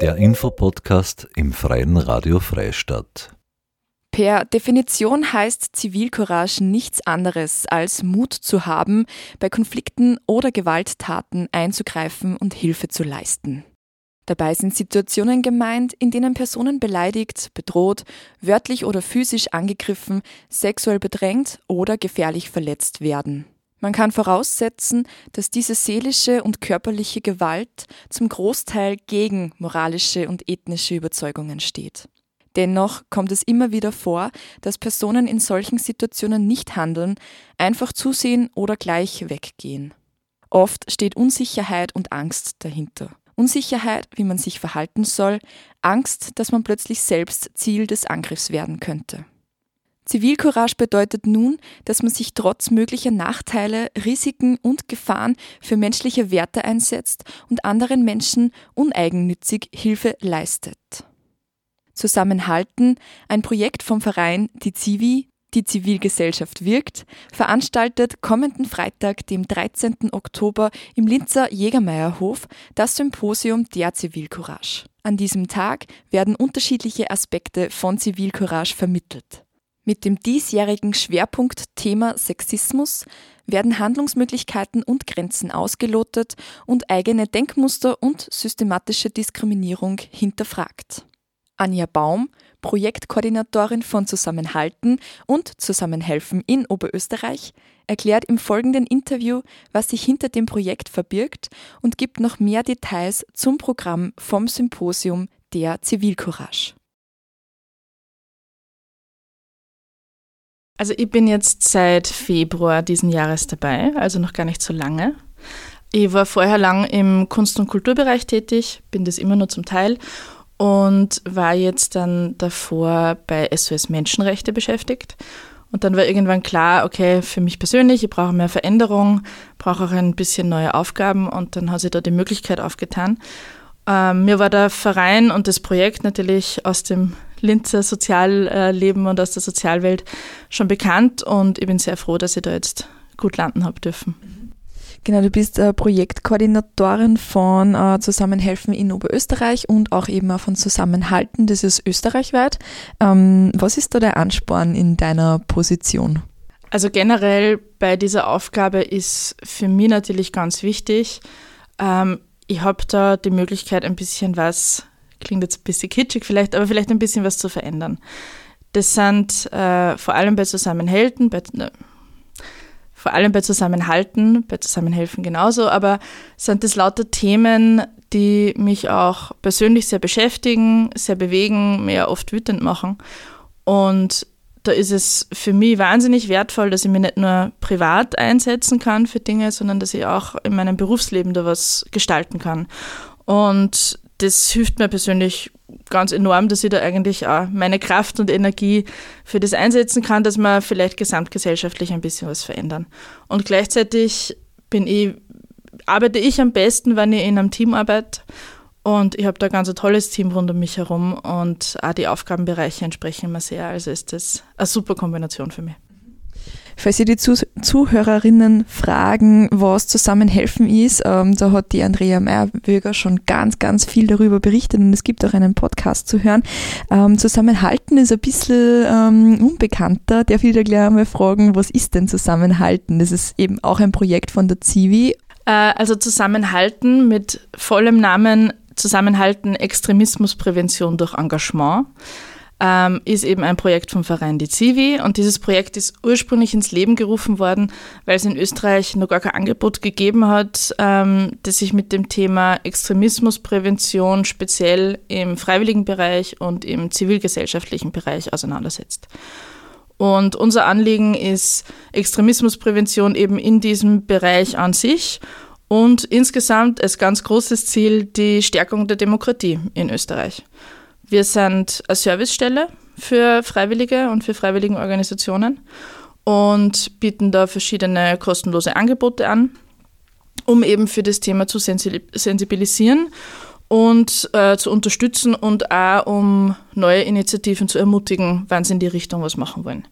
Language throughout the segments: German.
Der Infopodcast im Freien Radio Freistadt. Per Definition heißt Zivilcourage nichts anderes als Mut zu haben, bei Konflikten oder Gewalttaten einzugreifen und Hilfe zu leisten. Dabei sind Situationen gemeint, in denen Personen beleidigt, bedroht, wörtlich oder physisch angegriffen, sexuell bedrängt oder gefährlich verletzt werden. Man kann voraussetzen, dass diese seelische und körperliche Gewalt zum Großteil gegen moralische und ethnische Überzeugungen steht. Dennoch kommt es immer wieder vor, dass Personen in solchen Situationen nicht handeln, einfach zusehen oder gleich weggehen. Oft steht Unsicherheit und Angst dahinter. Unsicherheit, wie man sich verhalten soll, Angst, dass man plötzlich selbst Ziel des Angriffs werden könnte. Zivilcourage bedeutet nun, dass man sich trotz möglicher Nachteile, Risiken und Gefahren für menschliche Werte einsetzt und anderen Menschen uneigennützig Hilfe leistet. Zusammenhalten, ein Projekt vom Verein Die Zivi, die Zivilgesellschaft wirkt, veranstaltet kommenden Freitag, dem 13. Oktober im Linzer Jägermeierhof das Symposium der Zivilcourage. An diesem Tag werden unterschiedliche Aspekte von Zivilcourage vermittelt. Mit dem diesjährigen Schwerpunkt Thema Sexismus werden Handlungsmöglichkeiten und Grenzen ausgelotet und eigene Denkmuster und systematische Diskriminierung hinterfragt. Anja Baum, Projektkoordinatorin von Zusammenhalten und Zusammenhelfen in Oberösterreich, erklärt im folgenden Interview, was sich hinter dem Projekt verbirgt und gibt noch mehr Details zum Programm vom Symposium der Zivilcourage. Also ich bin jetzt seit Februar diesen Jahres dabei, also noch gar nicht so lange. Ich war vorher lang im Kunst- und Kulturbereich tätig, bin das immer nur zum Teil und war jetzt dann davor bei SOS Menschenrechte beschäftigt. Und dann war irgendwann klar, okay, für mich persönlich, ich brauche mehr Veränderung, brauche auch ein bisschen neue Aufgaben und dann hat sich da die Möglichkeit aufgetan. Ähm, mir war der Verein und das Projekt natürlich aus dem Linzer Sozialleben und aus der Sozialwelt schon bekannt und ich bin sehr froh, dass ich da jetzt gut landen habe dürfen. Genau, du bist äh, Projektkoordinatorin von äh, Zusammenhelfen in Oberösterreich und auch eben von Zusammenhalten, das ist österreichweit. Ähm, was ist da der Ansporn in deiner Position? Also generell bei dieser Aufgabe ist für mich natürlich ganz wichtig, ähm, ich habe da die Möglichkeit, ein bisschen was, klingt jetzt ein bisschen kitschig vielleicht, aber vielleicht ein bisschen was zu verändern. Das sind äh, vor allem bei Zusammenhelden, bei, ne, vor allem bei Zusammenhalten, bei Zusammenhelfen genauso, aber sind das lauter Themen, die mich auch persönlich sehr beschäftigen, sehr bewegen, mir oft wütend machen. Und da ist es für mich wahnsinnig wertvoll, dass ich mich nicht nur privat einsetzen kann für Dinge, sondern dass ich auch in meinem Berufsleben da was gestalten kann. Und das hilft mir persönlich ganz enorm, dass ich da eigentlich auch meine Kraft und Energie für das einsetzen kann, dass wir vielleicht gesamtgesellschaftlich ein bisschen was verändern. Und gleichzeitig bin ich, arbeite ich am besten, wenn ich in einem Team arbeite. Und ich habe da ganz ein tolles Team rund um mich herum und auch die Aufgabenbereiche entsprechen mir sehr. Also ist das eine super Kombination für mich. Falls Sie die Zuhörerinnen fragen, was Zusammenhelfen ist, ähm, da hat die Andrea Meyerwöger schon ganz, ganz viel darüber berichtet und es gibt auch einen Podcast zu hören. Ähm, Zusammenhalten ist ein bisschen ähm, unbekannter. Darf ich da gleich einmal fragen, was ist denn Zusammenhalten? Das ist eben auch ein Projekt von der Zivi. Äh, also Zusammenhalten mit vollem Namen Zusammenhalten Extremismusprävention durch Engagement ähm, ist eben ein Projekt vom Verein Die Zivi. Und dieses Projekt ist ursprünglich ins Leben gerufen worden, weil es in Österreich noch gar kein Angebot gegeben hat, ähm, das sich mit dem Thema Extremismusprävention speziell im freiwilligen Bereich und im zivilgesellschaftlichen Bereich auseinandersetzt. Und unser Anliegen ist Extremismusprävention eben in diesem Bereich an sich und insgesamt als ganz großes Ziel die Stärkung der Demokratie in Österreich. Wir sind eine Servicestelle für Freiwillige und für freiwilligen Organisationen und bieten da verschiedene kostenlose Angebote an, um eben für das Thema zu sensibilisieren und äh, zu unterstützen und auch um neue Initiativen zu ermutigen, wann sie in die Richtung was machen wollen.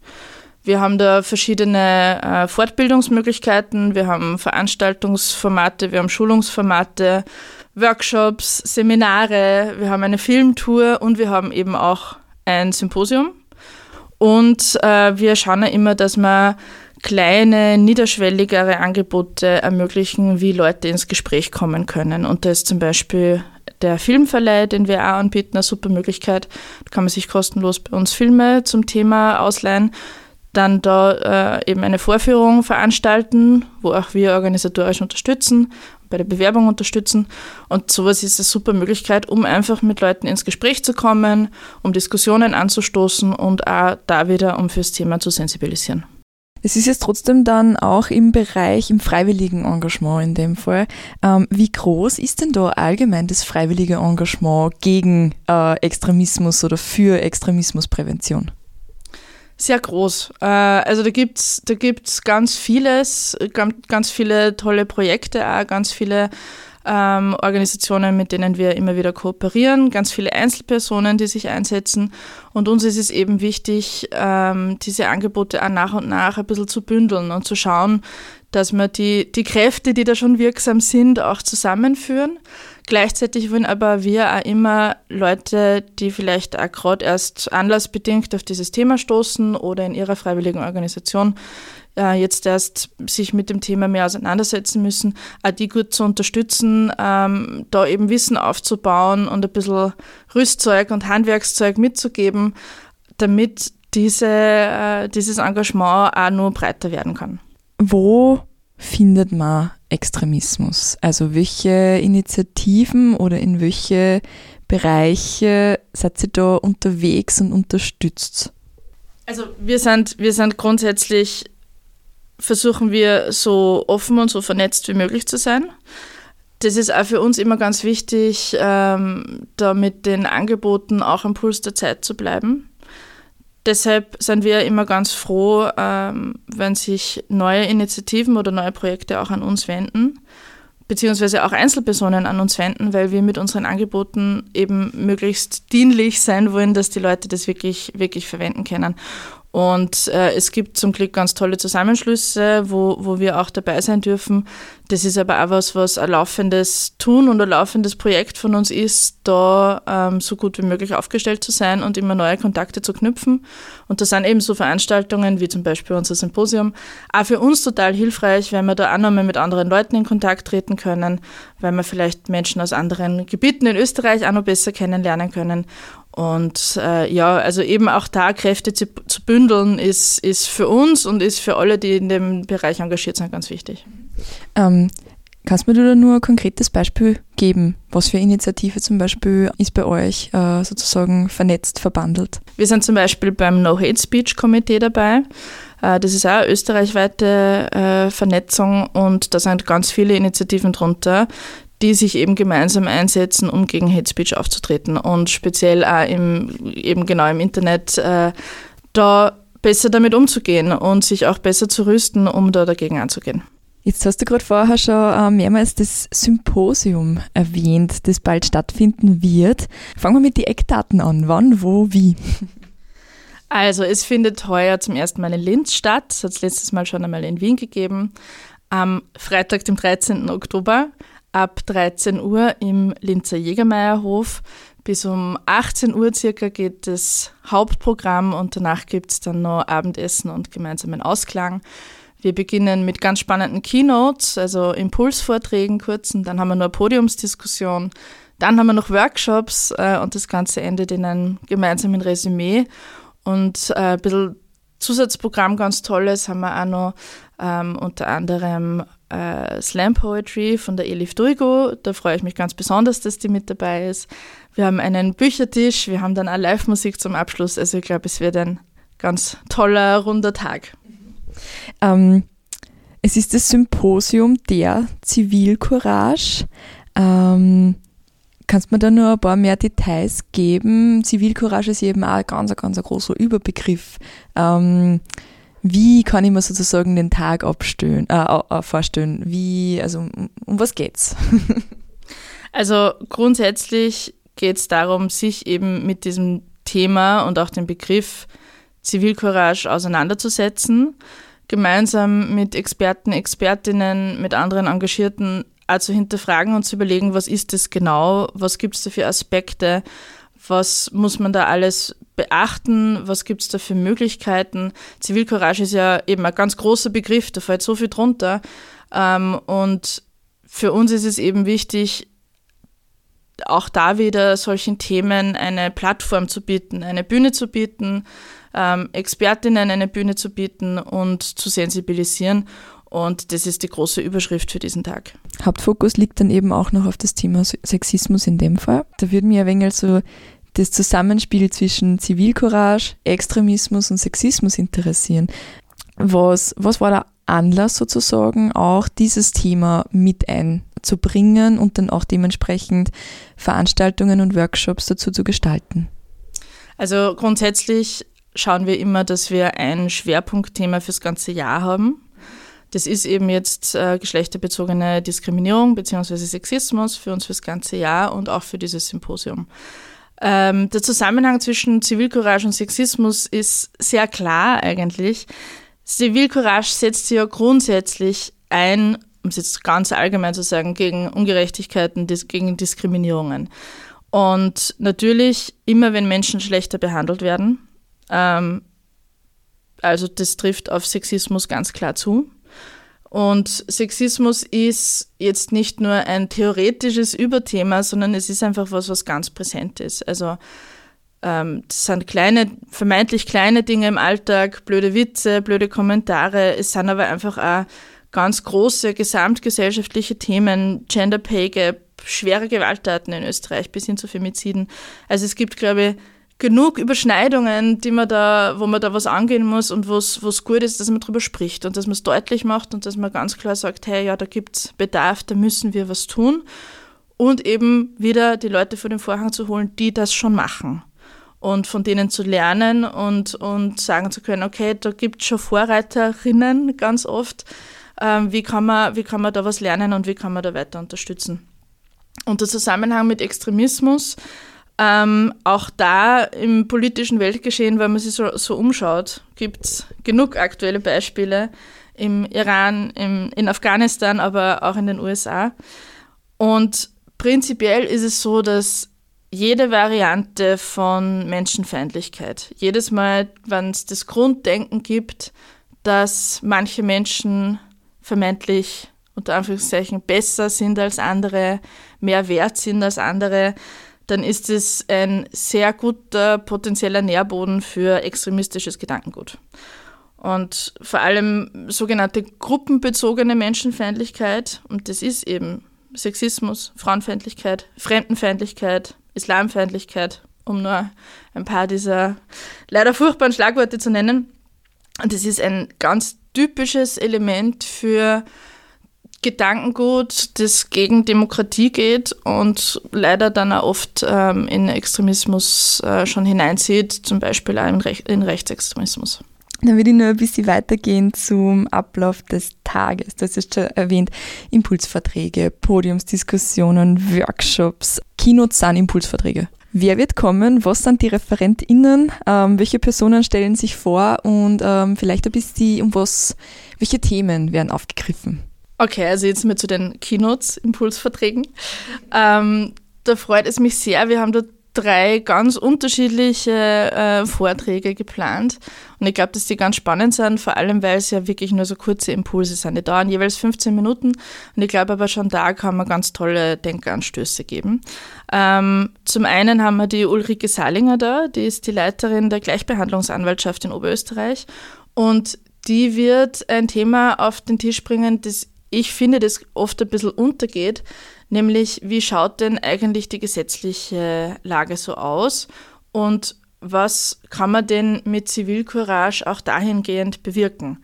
Wir haben da verschiedene äh, Fortbildungsmöglichkeiten, wir haben Veranstaltungsformate, wir haben Schulungsformate, Workshops, Seminare, wir haben eine Filmtour und wir haben eben auch ein Symposium. Und äh, wir schauen ja immer, dass wir kleine, niederschwelligere Angebote ermöglichen, wie Leute ins Gespräch kommen können. Und da ist zum Beispiel der Filmverleih, den wir auch anbieten, eine super Möglichkeit. Da kann man sich kostenlos bei uns Filme zum Thema ausleihen. Dann da äh, eben eine Vorführung veranstalten, wo auch wir organisatorisch unterstützen, bei der Bewerbung unterstützen. Und sowas ist eine super Möglichkeit, um einfach mit Leuten ins Gespräch zu kommen, um Diskussionen anzustoßen und auch da wieder, um fürs Thema zu sensibilisieren. Es ist jetzt trotzdem dann auch im Bereich, im freiwilligen Engagement in dem Fall. Ähm, wie groß ist denn da allgemein das freiwillige Engagement gegen äh, Extremismus oder für Extremismusprävention? Sehr groß. Äh, also da gibt's da gibt's ganz vieles, ganz viele tolle Projekte, auch ganz viele ähm, Organisationen, mit denen wir immer wieder kooperieren, ganz viele Einzelpersonen, die sich einsetzen. Und uns ist es eben wichtig, ähm, diese Angebote auch nach und nach ein bisschen zu bündeln und zu schauen, dass wir die, die Kräfte, die da schon wirksam sind, auch zusammenführen. Gleichzeitig wollen aber wir auch immer Leute, die vielleicht auch gerade erst anlassbedingt auf dieses Thema stoßen oder in ihrer freiwilligen Organisation äh, jetzt erst sich mit dem Thema mehr auseinandersetzen müssen, auch die gut zu unterstützen, ähm, da eben Wissen aufzubauen und ein bisschen Rüstzeug und Handwerkszeug mitzugeben, damit diese, äh, dieses Engagement auch nur breiter werden kann. Wo findet man Extremismus? Also welche Initiativen oder in welche Bereiche seid ihr da unterwegs und unterstützt? Also wir sind, wir sind grundsätzlich versuchen wir so offen und so vernetzt wie möglich zu sein. Das ist auch für uns immer ganz wichtig, ähm, da mit den Angeboten auch am Puls der Zeit zu bleiben. Deshalb sind wir immer ganz froh, ähm, wenn sich neue Initiativen oder neue Projekte auch an uns wenden, beziehungsweise auch Einzelpersonen an uns wenden, weil wir mit unseren Angeboten eben möglichst dienlich sein wollen, dass die Leute das wirklich, wirklich verwenden können. Und äh, es gibt zum Glück ganz tolle Zusammenschlüsse, wo, wo wir auch dabei sein dürfen. Das ist aber auch was, was ein laufendes Tun und ein laufendes Projekt von uns ist, da ähm, so gut wie möglich aufgestellt zu sein und immer neue Kontakte zu knüpfen. Und das sind eben so Veranstaltungen wie zum Beispiel unser Symposium. Auch für uns total hilfreich, weil wir da auch nochmal mit anderen Leuten in Kontakt treten können, weil wir vielleicht Menschen aus anderen Gebieten in Österreich auch noch besser kennenlernen können. Und äh, ja, also eben auch da Kräfte zu, zu, bündeln, ist, ist für uns und ist für alle, die in dem Bereich engagiert sind, ganz wichtig. Ähm, kannst du mir da nur ein konkretes Beispiel geben? Was für Initiative zum Beispiel ist bei euch äh, sozusagen vernetzt, verbandelt? Wir sind zum Beispiel beim No Hate Speech Komitee dabei. Äh, das ist auch eine österreichweite äh, Vernetzung und da sind ganz viele Initiativen drunter, die sich eben gemeinsam einsetzen, um gegen Hate Speech aufzutreten und speziell auch im, eben genau im Internet äh, da besser damit umzugehen und sich auch besser zu rüsten, um da dagegen anzugehen. Jetzt hast du gerade vorher schon äh, mehrmals das Symposium erwähnt, das bald stattfinden wird. Fangen wir mit den Eckdaten an. Wann, wo, wie? Also es findet heuer zum ersten Mal in Linz statt. Es hat es letztes Mal schon einmal in Wien gegeben. Am Freitag, dem 13. Oktober ab 13 Uhr im Linzer Jägermeierhof. Bis um 18 Uhr circa geht das Hauptprogramm und danach gibt es dann noch Abendessen und gemeinsamen Ausklang. Wir beginnen mit ganz spannenden Keynotes, also Impulsvorträgen kurzen, dann haben wir noch eine Podiumsdiskussion, dann haben wir noch Workshops äh, und das Ganze endet in einem gemeinsamen Resümee und äh, ein bisschen Zusatzprogramm ganz tolles haben wir auch noch ähm, unter anderem äh, Slam Poetry von der Elif Duigo. Da freue ich mich ganz besonders, dass die mit dabei ist. Wir haben einen Büchertisch, wir haben dann auch Live-Musik zum Abschluss. Also ich glaube, es wird ein ganz toller, runder Tag. Ähm, es ist das Symposium der Zivilcourage. Ähm, kannst du mir da nur ein paar mehr Details geben? Zivilcourage ist eben auch ein ganz, ganz großer Überbegriff. Ähm, wie kann ich mir sozusagen den Tag abstellen, äh, vorstellen? Wie, also um, um was geht's? also grundsätzlich geht es darum, sich eben mit diesem Thema und auch dem Begriff Zivilcourage auseinanderzusetzen, gemeinsam mit Experten, Expertinnen, mit anderen Engagierten zu hinterfragen und zu überlegen, was ist das genau, was gibt es da für Aspekte, was muss man da alles beachten, was gibt es da für Möglichkeiten. Zivilcourage ist ja eben ein ganz großer Begriff, da fällt so viel drunter. Ähm, und für uns ist es eben wichtig, auch da wieder solchen Themen eine Plattform zu bieten, eine Bühne zu bieten, ähm, Expertinnen eine Bühne zu bieten und zu sensibilisieren. Und das ist die große Überschrift für diesen Tag. Hauptfokus liegt dann eben auch noch auf das Thema Sexismus in dem Fall. Da würde mir ein wenig so das Zusammenspiel zwischen Zivilcourage, Extremismus und Sexismus interessieren. Was, was war der Anlass sozusagen, auch dieses Thema mit einzubringen und dann auch dementsprechend Veranstaltungen und Workshops dazu zu gestalten? Also grundsätzlich schauen wir immer, dass wir ein Schwerpunktthema fürs ganze Jahr haben. Das ist eben jetzt äh, geschlechterbezogene Diskriminierung bzw. Sexismus für uns fürs ganze Jahr und auch für dieses Symposium. Ähm, der Zusammenhang zwischen Zivilcourage und Sexismus ist sehr klar eigentlich. Zivilcourage setzt sich ja grundsätzlich ein, um es jetzt ganz allgemein zu sagen, gegen Ungerechtigkeiten, gegen Diskriminierungen. Und natürlich, immer wenn Menschen schlechter behandelt werden, ähm, also das trifft auf Sexismus ganz klar zu. Und Sexismus ist jetzt nicht nur ein theoretisches Überthema, sondern es ist einfach was, was ganz präsent ist. Also ähm, das sind kleine, vermeintlich kleine Dinge im Alltag, blöde Witze, blöde Kommentare. Es sind aber einfach auch ganz große gesamtgesellschaftliche Themen, Gender Pay Gap, schwere Gewalttaten in Österreich bis hin zu Femiziden. Also es gibt, glaube ich, genug Überschneidungen, die man da, wo man da was angehen muss und wo es gut ist, dass man darüber spricht und dass man es deutlich macht und dass man ganz klar sagt, hey, ja, da gibt es Bedarf, da müssen wir was tun. Und eben wieder die Leute vor den Vorhang zu holen, die das schon machen und von denen zu lernen und, und sagen zu können, okay, da gibt es schon Vorreiterinnen ganz oft. Ähm, wie, kann man, wie kann man da was lernen und wie kann man da weiter unterstützen? Und der Zusammenhang mit Extremismus, ähm, auch da im politischen Weltgeschehen, wenn man sich so, so umschaut, gibt es genug aktuelle Beispiele im Iran, im, in Afghanistan, aber auch in den USA. Und prinzipiell ist es so, dass jede Variante von Menschenfeindlichkeit, jedes Mal, wenn es das Grunddenken gibt, dass manche Menschen vermeintlich unter Anführungszeichen besser sind als andere, mehr wert sind als andere, dann ist es ein sehr guter potenzieller Nährboden für extremistisches Gedankengut. Und vor allem sogenannte gruppenbezogene Menschenfeindlichkeit, und das ist eben Sexismus, Frauenfeindlichkeit, Fremdenfeindlichkeit, Islamfeindlichkeit, um nur ein paar dieser leider furchtbaren Schlagworte zu nennen. Und das ist ein ganz typisches Element für Gedankengut, das gegen Demokratie geht und leider dann auch oft ähm, in Extremismus äh, schon hineinzieht, zum Beispiel auch in, Rech in Rechtsextremismus. Dann würde ich nur ein bisschen weitergehen zum Ablauf des Tages. Das ist schon erwähnt. Impulsverträge, Podiumsdiskussionen, Workshops, Keynotes sind Impulsverträge. Wer wird kommen? Was sind die ReferentInnen? Ähm, welche Personen stellen sich vor? Und ähm, vielleicht ein bisschen um was, welche Themen werden aufgegriffen? Okay, also jetzt mal zu den Keynotes, Impulsverträgen. Ähm, da freut es mich sehr. Wir haben da drei ganz unterschiedliche äh, Vorträge geplant. Und ich glaube, dass die ganz spannend sind, vor allem weil es ja wirklich nur so kurze Impulse sind. Die dauern jeweils 15 Minuten. Und ich glaube aber schon da kann man ganz tolle Denkanstöße geben. Ähm, zum einen haben wir die Ulrike Salinger da, die ist die Leiterin der Gleichbehandlungsanwaltschaft in Oberösterreich. Und die wird ein Thema auf den Tisch bringen, das ich finde, das oft ein bisschen untergeht, nämlich wie schaut denn eigentlich die gesetzliche Lage so aus und was kann man denn mit Zivilcourage auch dahingehend bewirken?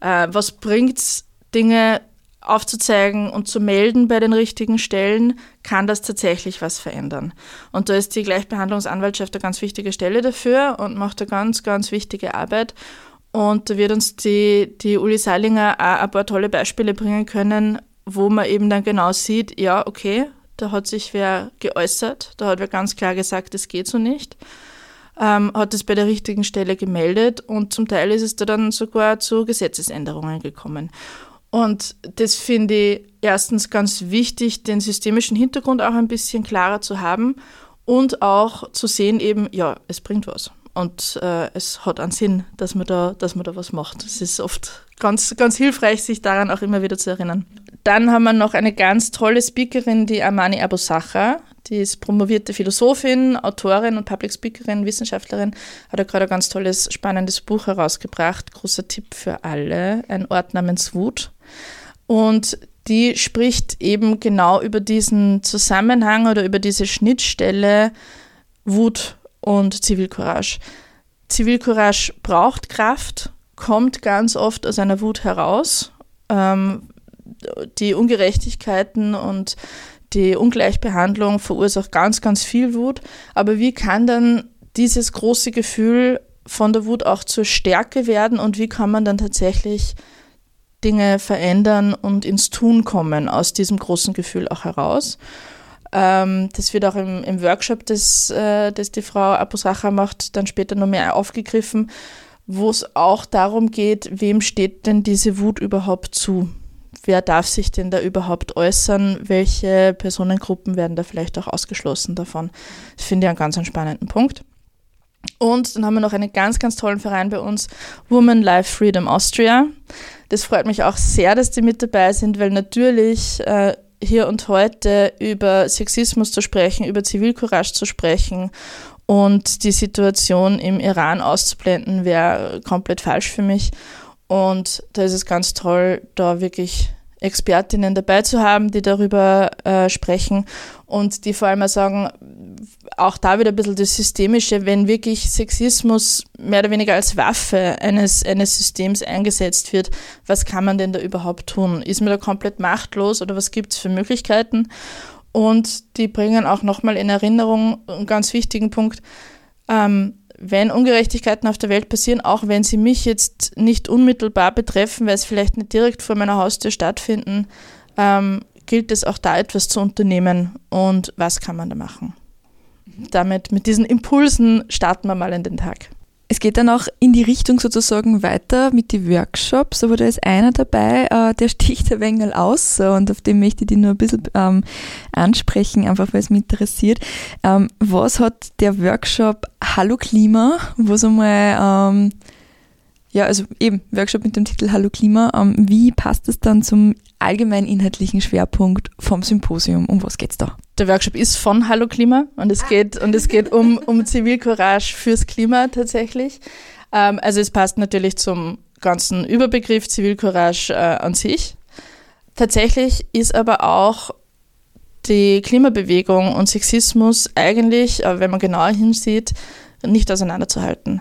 Äh, was bringt es, Dinge aufzuzeigen und zu melden bei den richtigen Stellen, kann das tatsächlich was verändern. Und da ist die Gleichbehandlungsanwaltschaft eine ganz wichtige Stelle dafür und macht eine ganz, ganz wichtige Arbeit. Und da wird uns die, die Uli Seilinger auch ein paar tolle Beispiele bringen können, wo man eben dann genau sieht, ja, okay, da hat sich wer geäußert, da hat wer ganz klar gesagt, es geht so nicht. ähm, hat es bei der richtigen Stelle gemeldet und zum Teil ist es da dann sogar zu Gesetzesänderungen gekommen. Und das finde ich erstens ganz wichtig, den systemischen Hintergrund auch ein bisschen klarer zu haben und auch zu sehen eben, ja, es bringt was. Und äh, es hat einen Sinn, dass man, da, dass man da was macht. Es ist oft ganz, ganz hilfreich, sich daran auch immer wieder zu erinnern. Dann haben wir noch eine ganz tolle Speakerin, die Amani Abu Sacha. Die ist promovierte Philosophin, Autorin und Public Speakerin, Wissenschaftlerin. Hat ja gerade ein ganz tolles, spannendes Buch herausgebracht. Großer Tipp für alle. Ein Ort namens Wut. Und die spricht eben genau über diesen Zusammenhang oder über diese Schnittstelle Wut und Zivilcourage. Zivilcourage braucht Kraft, kommt ganz oft aus einer Wut heraus. Ähm, die Ungerechtigkeiten und die Ungleichbehandlung verursacht ganz, ganz viel Wut. Aber wie kann dann dieses große Gefühl von der Wut auch zur Stärke werden und wie kann man dann tatsächlich Dinge verändern und ins Tun kommen aus diesem großen Gefühl auch heraus? Ähm, das wird auch im, im Workshop, das, äh, das die Frau Aposacha macht, dann später noch mehr aufgegriffen, wo es auch darum geht, wem steht denn diese Wut überhaupt zu? wer darf sich denn da überhaupt äußern? Welche Personengruppen werden da vielleicht auch ausgeschlossen davon? Das finde ich einen ganz spannenden Punkt. Und dann haben wir noch einen ganz, ganz tollen Verein bei uns, Women Life Freedom Austria. Das freut mich auch sehr, dass die mit dabei sind, weil natürlich äh, hier und heute über Sexismus zu sprechen, über Zivilcourage zu sprechen und die Situation im Iran auszublenden, wäre komplett falsch für mich. Und da ist es ganz toll, da wirklich Expertinnen dabei zu haben, die darüber äh, sprechen und die vor allem auch sagen, auch da wieder ein bisschen das Systemische, wenn wirklich Sexismus mehr oder weniger als Waffe eines, eines Systems eingesetzt wird, was kann man denn da überhaupt tun? Ist man da komplett machtlos oder was gibt es für Möglichkeiten? Und die bringen auch nochmal in Erinnerung einen ganz wichtigen Punkt, ähm, wenn Ungerechtigkeiten auf der Welt passieren, auch wenn sie mich jetzt nicht unmittelbar betreffen, weil es vielleicht nicht direkt vor meiner Haustür stattfinden, ähm, gilt es auch da etwas zu unternehmen und was kann man da machen. Damit, mit diesen Impulsen starten wir mal in den Tag. Es geht dann auch in die Richtung sozusagen weiter mit den Workshops, aber da ist einer dabei, äh, der sticht ein wenig aus und auf dem möchte ich die nur ein bisschen ähm, ansprechen, einfach weil es mich interessiert. Ähm, was hat der Workshop Hallo Klima, wo es einmal, ähm, ja, also eben Workshop mit dem Titel Hallo Klima, ähm, wie passt das dann zum allgemeinen inhaltlichen Schwerpunkt vom Symposium? Um was geht's da? der Workshop ist von Hallo Klima und es geht, und es geht um, um Zivilcourage fürs Klima tatsächlich. Ähm, also es passt natürlich zum ganzen Überbegriff Zivilcourage äh, an sich. Tatsächlich ist aber auch die Klimabewegung und Sexismus eigentlich, äh, wenn man genauer hinsieht, nicht auseinanderzuhalten.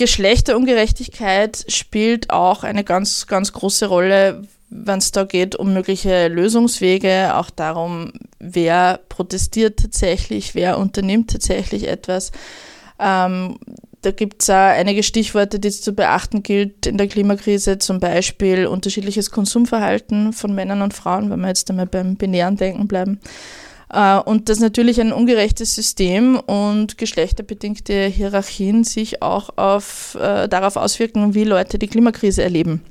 Geschlechterungerechtigkeit spielt auch eine ganz, ganz große Rolle, wenn es da geht um mögliche Lösungswege, auch darum, wer protestiert tatsächlich, wer unternimmt tatsächlich etwas. Ähm, da gibt es einige Stichworte, die es zu beachten gilt in der Klimakrise, zum Beispiel unterschiedliches Konsumverhalten von Männern und Frauen, wenn wir jetzt einmal beim binären Denken bleiben. Äh, und dass natürlich ein ungerechtes System und geschlechterbedingte Hierarchien sich auch auf, äh, darauf auswirken, wie Leute die Klimakrise erleben.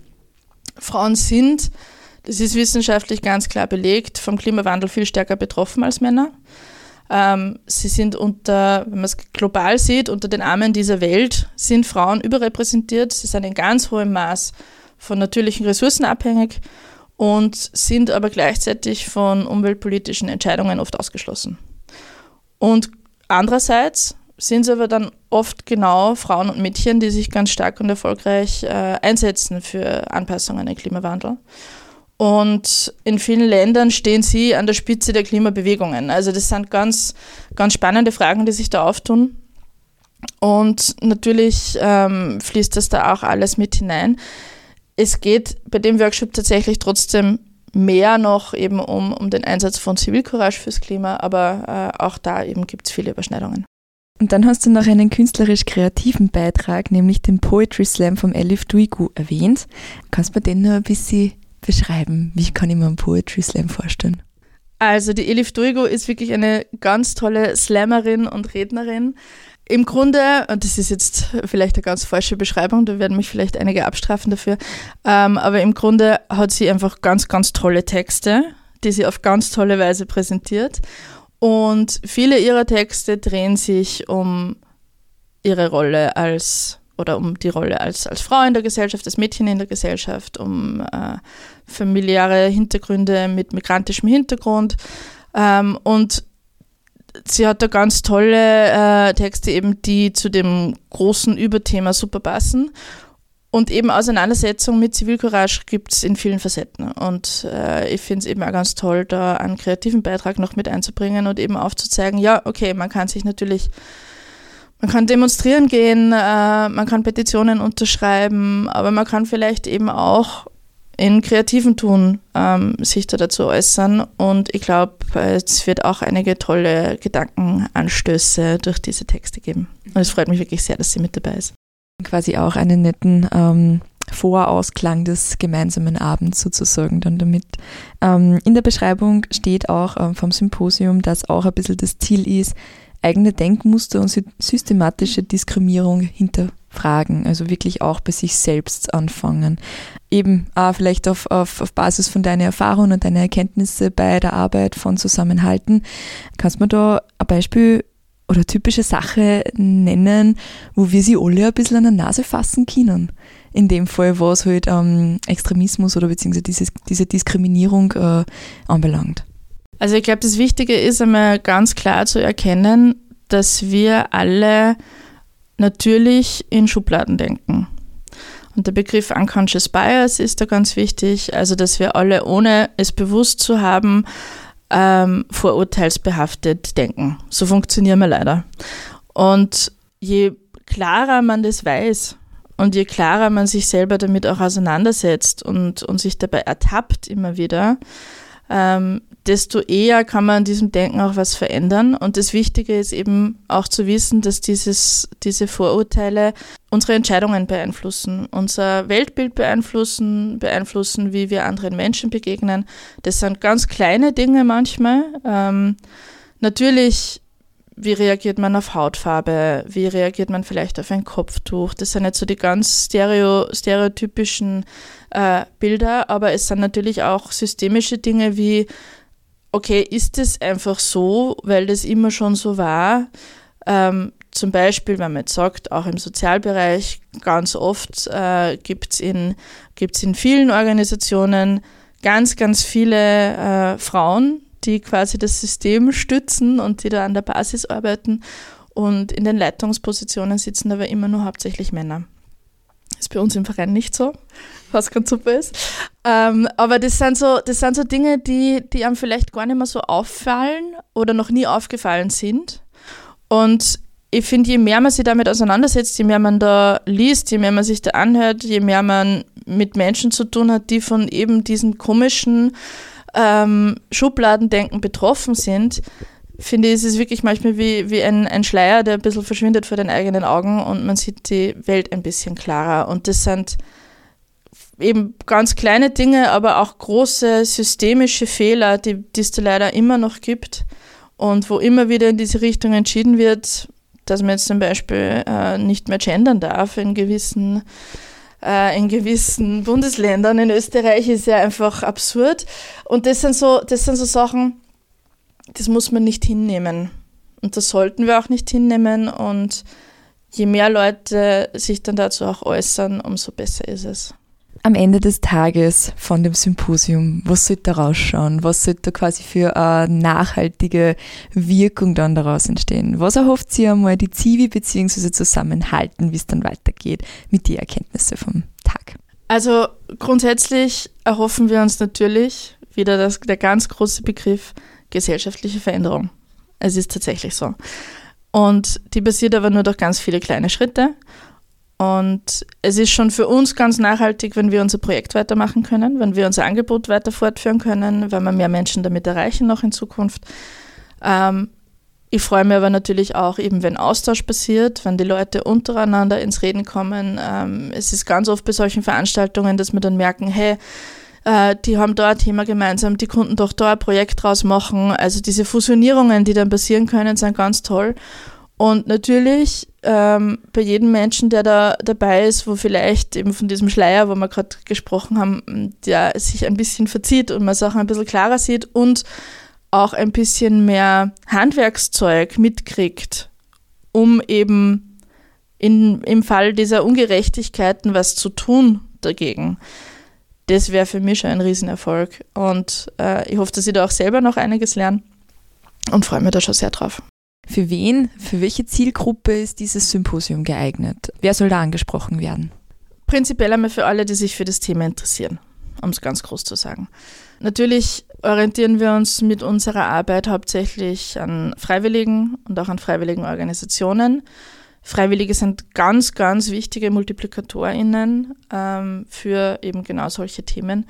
Frauen sind, das ist wissenschaftlich ganz klar belegt, vom Klimawandel viel stärker betroffen als Männer. Ähm, sie sind unter, wenn man es global sieht, unter den Armen dieser Welt sind Frauen überrepräsentiert. Sie sind in ganz hohem Maß von natürlichen Ressourcen abhängig und sind aber gleichzeitig von umweltpolitischen Entscheidungen oft ausgeschlossen. Und andererseits sind es aber dann oft genau Frauen und Mädchen, die sich ganz stark und erfolgreich äh, einsetzen für Anpassungen an den Klimawandel. Und in vielen Ländern stehen sie an der Spitze der Klimabewegungen. Also das sind ganz, ganz spannende Fragen, die sich da auftun. Und natürlich ähm, fließt das da auch alles mit hinein. Es geht bei dem Workshop tatsächlich trotzdem mehr noch eben um, um den Einsatz von Zivilcourage fürs Klima, aber äh, auch da eben gibt es viele Überschneidungen. Und dann hast du noch einen künstlerisch-kreativen Beitrag, nämlich den Poetry Slam vom Elif Duigu erwähnt. Kannst du mir den nur ein bisschen beschreiben? Wie kann ich mir einen Poetry Slam vorstellen? Also die Elif Duigu ist wirklich eine ganz tolle Slammerin und Rednerin. Im Grunde, und das ist jetzt vielleicht eine ganz falsche Beschreibung, da werden mich vielleicht einige abstrafen dafür, ähm, aber im Grunde hat sie einfach ganz, ganz tolle Texte, die sie auf ganz tolle Weise präsentiert. Und viele ihrer Texte drehen sich um ihre Rolle als oder um die Rolle als, als Frau in der Gesellschaft, als Mädchen in der Gesellschaft, um äh, familiäre Hintergründe mit migrantischem Hintergrund. Ähm, und sie hat da ganz tolle äh, Texte eben, die zu dem großen Überthema super passen. Und eben Auseinandersetzung mit Zivilcourage gibt es in vielen Facetten. Und äh, ich finde es eben auch ganz toll, da einen kreativen Beitrag noch mit einzubringen und eben aufzuzeigen, ja, okay, man kann sich natürlich, man kann demonstrieren gehen, äh, man kann Petitionen unterschreiben, aber man kann vielleicht eben auch in kreativen Tun ähm, sich da dazu äußern. Und ich glaube, es wird auch einige tolle Gedankenanstöße durch diese Texte geben. Und es freut mich wirklich sehr, dass sie mit dabei ist. Quasi auch einen netten ähm, Vorausklang des gemeinsamen Abends sozusagen dann damit. Ähm, in der Beschreibung steht auch ähm, vom Symposium, dass auch ein bisschen das Ziel ist, eigene Denkmuster und systematische Diskriminierung hinterfragen, also wirklich auch bei sich selbst anfangen. Eben auch vielleicht auf, auf, auf Basis von deinen Erfahrungen und deinen Erkenntnisse bei der Arbeit von Zusammenhalten. Kannst du mir da ein Beispiel oder typische Sache nennen, wo wir sie alle ein bisschen an der Nase fassen können? In dem Fall, was halt ähm, Extremismus oder beziehungsweise dieses, diese Diskriminierung äh, anbelangt. Also ich glaube, das Wichtige ist einmal ganz klar zu erkennen, dass wir alle natürlich in Schubladen denken. Und der Begriff Unconscious Bias ist da ganz wichtig, also dass wir alle, ohne es bewusst zu haben, ähm, vorurteilsbehaftet denken. So funktionieren wir leider. Und je klarer man das weiß und je klarer man sich selber damit auch auseinandersetzt und, und sich dabei ertappt immer wieder, ähm, desto eher kann man an diesem Denken auch was verändern. Und das Wichtige ist eben auch zu wissen, dass dieses, diese Vorurteile unsere Entscheidungen beeinflussen, unser Weltbild beeinflussen, beeinflussen, wie wir anderen Menschen begegnen. Das sind ganz kleine Dinge manchmal. Ähm, natürlich wie reagiert man auf Hautfarbe, wie reagiert man vielleicht auf ein Kopftuch. Das sind jetzt so die ganz stereo, stereotypischen äh, Bilder, aber es sind natürlich auch systemische Dinge wie, okay, ist es einfach so, weil das immer schon so war? Ähm, zum Beispiel, wenn man jetzt sagt, auch im Sozialbereich ganz oft äh, gibt es in, gibt's in vielen Organisationen ganz, ganz viele äh, Frauen, die quasi das System stützen und die da an der Basis arbeiten. Und in den Leitungspositionen sitzen aber immer nur hauptsächlich Männer. Ist bei uns im Verein nicht so, was ganz super ist. Ähm, aber das sind so, das sind so Dinge, die, die einem vielleicht gar nicht mehr so auffallen oder noch nie aufgefallen sind. Und ich finde, je mehr man sich damit auseinandersetzt, je mehr man da liest, je mehr man sich da anhört, je mehr man mit Menschen zu tun hat, die von eben diesen komischen ähm, Schubladendenken betroffen sind, finde ich, ist es wirklich manchmal wie, wie ein, ein Schleier, der ein bisschen verschwindet vor den eigenen Augen und man sieht die Welt ein bisschen klarer. Und das sind eben ganz kleine Dinge, aber auch große systemische Fehler, die, die es da leider immer noch gibt und wo immer wieder in diese Richtung entschieden wird, dass man jetzt zum Beispiel äh, nicht mehr gendern darf in gewissen äh, in gewissen Bundesländern. In Österreich ist ja einfach absurd. Und das sind so, das sind so Sachen, das muss man nicht hinnehmen. Und das sollten wir auch nicht hinnehmen. Und je mehr Leute sich dann dazu auch äußern, umso besser ist es am Ende des Tages von dem Symposium, was sollte da rausschauen? Was sollte da quasi für eine nachhaltige Wirkung dann daraus entstehen? Was erhofft sie einmal die Zivi bzw. zusammenhalten, wie es dann weitergeht mit den Erkenntnissen vom Tag? Also grundsätzlich erhoffen wir uns natürlich wieder das, der ganz große Begriff gesellschaftliche Veränderung. Es ist tatsächlich so. Und die passiert aber nur durch ganz viele kleine Schritte. Und es ist schon für uns ganz nachhaltig, wenn wir unser Projekt weitermachen können, wenn wir unser Angebot weiter fortführen können, wenn wir mehr Menschen damit erreichen noch in Zukunft. Ähm, ich freue mich aber natürlich auch eben, wenn Austausch passiert, wenn die Leute untereinander ins Reden kommen. Ähm, es ist ganz oft bei solchen Veranstaltungen, dass wir dann merken, hey, äh, die haben da ein Thema gemeinsam, die konnten doch da ein Projekt draus machen. Also diese Fusionierungen, die dann passieren können, sind ganz toll. Und natürlich ähm, bei jedem Menschen, der da dabei ist, wo vielleicht eben von diesem Schleier, wo wir gerade gesprochen haben, der sich ein bisschen verzieht und man Sachen ein bisschen klarer sieht und auch ein bisschen mehr Handwerkszeug mitkriegt, um eben in, im Fall dieser Ungerechtigkeiten was zu tun dagegen. Das wäre für mich schon ein Riesenerfolg. Und äh, ich hoffe, dass ich da auch selber noch einiges lerne und freue mich da schon sehr drauf. Für wen, für welche Zielgruppe ist dieses Symposium geeignet? Wer soll da angesprochen werden? Prinzipiell einmal für alle, die sich für das Thema interessieren, um es ganz groß zu sagen. Natürlich orientieren wir uns mit unserer Arbeit hauptsächlich an Freiwilligen und auch an freiwilligen Organisationen. Freiwillige sind ganz, ganz wichtige MultiplikatorInnen ähm, für eben genau solche Themen.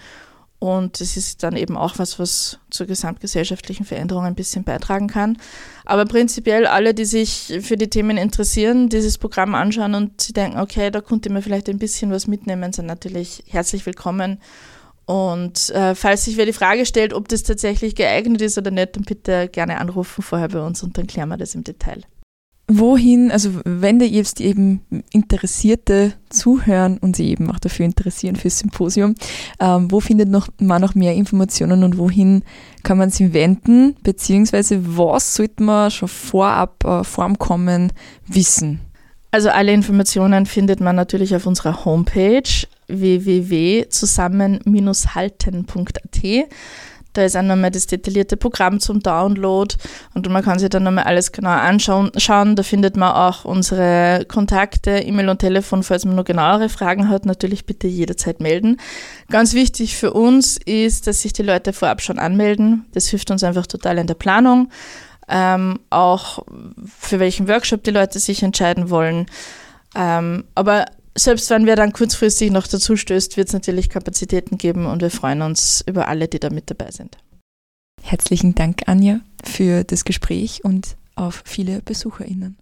Und das ist dann eben auch was, was zur gesamtgesellschaftlichen Veränderung ein bisschen beitragen kann. Aber prinzipiell alle, die sich für die Themen interessieren, dieses Programm anschauen und sie denken, okay, da konnte man vielleicht ein bisschen was mitnehmen, sind natürlich herzlich willkommen. Und äh, falls sich wer die Frage stellt, ob das tatsächlich geeignet ist oder nicht, dann bitte gerne anrufen vorher bei uns und dann klären wir das im Detail wohin, also wenn da jetzt eben Interessierte zuhören und sie eben auch dafür interessieren fürs Symposium, ähm, wo findet noch, man noch mehr Informationen und wohin kann man sie wenden, beziehungsweise was sollte man schon vorab, äh, vorm Kommen wissen? Also alle Informationen findet man natürlich auf unserer Homepage www.zusammen-halten.at. Da ist auch nochmal das detaillierte Programm zum Download und man kann sich dann nochmal alles genau anschauen. Schauen. Da findet man auch unsere Kontakte, E-Mail und Telefon, falls man noch genauere Fragen hat. Natürlich bitte jederzeit melden. Ganz wichtig für uns ist, dass sich die Leute vorab schon anmelden. Das hilft uns einfach total in der Planung. Ähm, auch für welchen Workshop die Leute sich entscheiden wollen. Ähm, aber selbst wenn wir dann kurzfristig noch dazu stößt, wird es natürlich Kapazitäten geben und wir freuen uns über alle, die da mit dabei sind. Herzlichen Dank, Anja, für das Gespräch und auf viele BesucherInnen.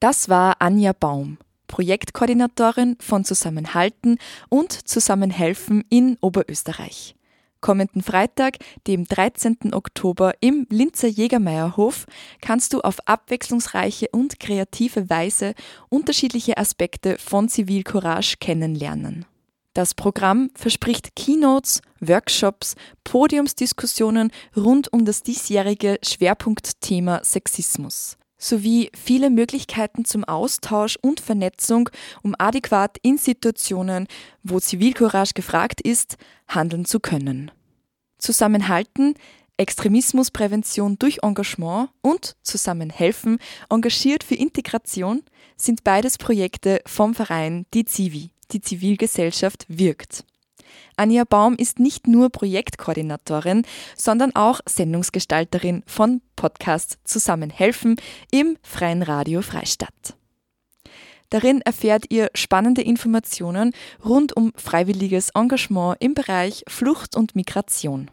Das war Anja Baum, Projektkoordinatorin von Zusammenhalten und Zusammenhelfen in Oberösterreich kommenden Freitag, dem 13. Oktober im Linzer Jägermeierhof, kannst du auf abwechslungsreiche und kreative Weise unterschiedliche Aspekte von Zivilcourage kennenlernen. Das Programm verspricht Keynotes, Workshops, Podiumsdiskussionen rund um das diesjährige Schwerpunktthema Sexismus sowie viele Möglichkeiten zum Austausch und Vernetzung, um adäquat in Situationen, wo Zivilcourage gefragt ist, handeln zu können. Zusammenhalten, Extremismusprävention durch Engagement und Zusammenhelfen, engagiert für Integration sind beides Projekte vom Verein Die Zivi, die Zivilgesellschaft wirkt. Anja Baum ist nicht nur Projektkoordinatorin, sondern auch Sendungsgestalterin von Podcast Zusammenhelfen im Freien Radio Freistadt. Darin erfährt ihr spannende Informationen rund um freiwilliges Engagement im Bereich Flucht und Migration.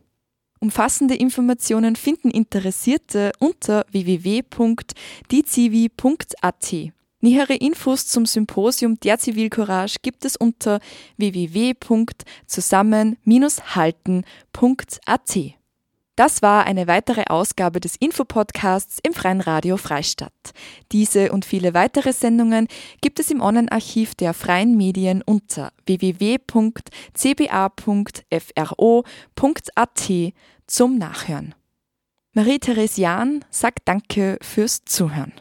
Umfassende Informationen finden Interessierte unter www.dizivi.at. Nähere Infos zum Symposium der Zivilcourage gibt es unter www.zusammen-halten.at. Das war eine weitere Ausgabe des Infopodcasts im Freien Radio Freistadt. Diese und viele weitere Sendungen gibt es im Online-Archiv der freien Medien unter www.cba.fro.at zum Nachhören. Marie-Therese Jahn sagt Danke fürs Zuhören.